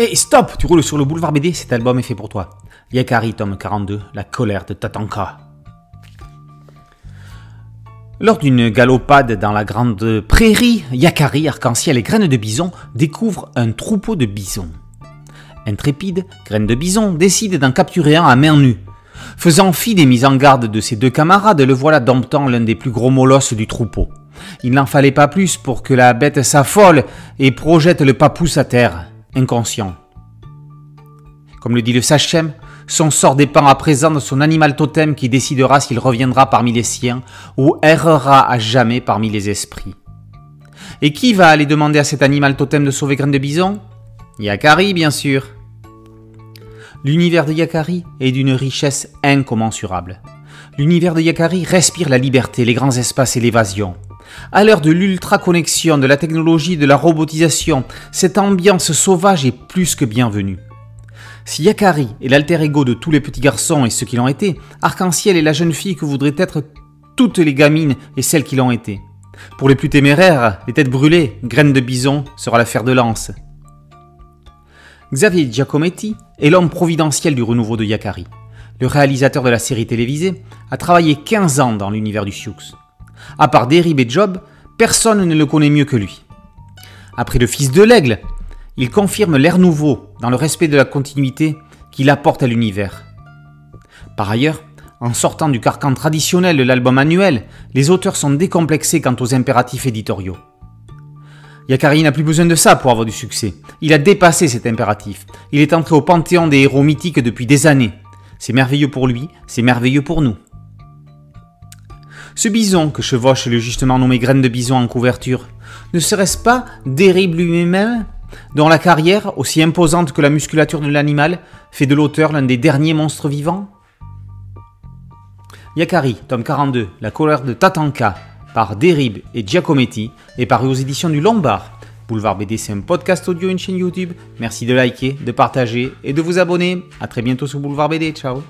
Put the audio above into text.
Hé, stop Tu roules sur le boulevard BD, cet album est fait pour toi. Yakari, tome 42, La colère de Tatanka. Lors d'une galopade dans la grande prairie, Yakari, arc-en-ciel et graines de bison découvrent un troupeau de bisons. Intrépide, Graine de Bison décide d'en capturer un à main nue. Faisant fi des mises en garde de ses deux camarades, le voilà domptant l'un des plus gros molosses du troupeau. Il n'en fallait pas plus pour que la bête s'affole et projette le papousse à terre inconscient. Comme le dit le Sachem, son sort dépend à présent de son animal totem qui décidera s'il reviendra parmi les siens ou errera à jamais parmi les esprits. Et qui va aller demander à cet animal totem de sauver Graine de Bison? Yakari, bien sûr. L'univers de Yakari est d'une richesse incommensurable. L'univers de Yakari respire la liberté, les grands espaces et l'évasion. À l'heure de l'ultra-connexion, de la technologie, de la robotisation, cette ambiance sauvage est plus que bienvenue. Si Yakari est l'alter ego de tous les petits garçons et ceux qui l'ont été, Arc-en-Ciel est la jeune fille que voudraient être toutes les gamines et celles qui l'ont été. Pour les plus téméraires, les têtes brûlées, graines de bison sera l'affaire de lance. Xavier Giacometti est l'homme providentiel du renouveau de Yakari. Le réalisateur de la série télévisée a travaillé 15 ans dans l'univers du Sioux. À part Derib et Job, personne ne le connaît mieux que lui. Après le fils de l'aigle, il confirme l'air nouveau dans le respect de la continuité qu'il apporte à l'univers. Par ailleurs, en sortant du carcan traditionnel de l'album annuel, les auteurs sont décomplexés quant aux impératifs éditoriaux. Yakari n'a plus besoin de ça pour avoir du succès. Il a dépassé cet impératif. Il est entré au panthéon des héros mythiques depuis des années. C'est merveilleux pour lui, c'est merveilleux pour nous. Ce bison que chevauche le justement nommé graine de bison en couverture, ne serait-ce pas Dérib lui-même, dont la carrière, aussi imposante que la musculature de l'animal, fait de l'auteur l'un des derniers monstres vivants? Yakari, tome 42, La colère de Tatanka, par Derib et Giacometti, est paru aux éditions du Lombard. Boulevard BD, c'est un podcast audio une chaîne YouTube. Merci de liker, de partager et de vous abonner. A très bientôt sur Boulevard BD. Ciao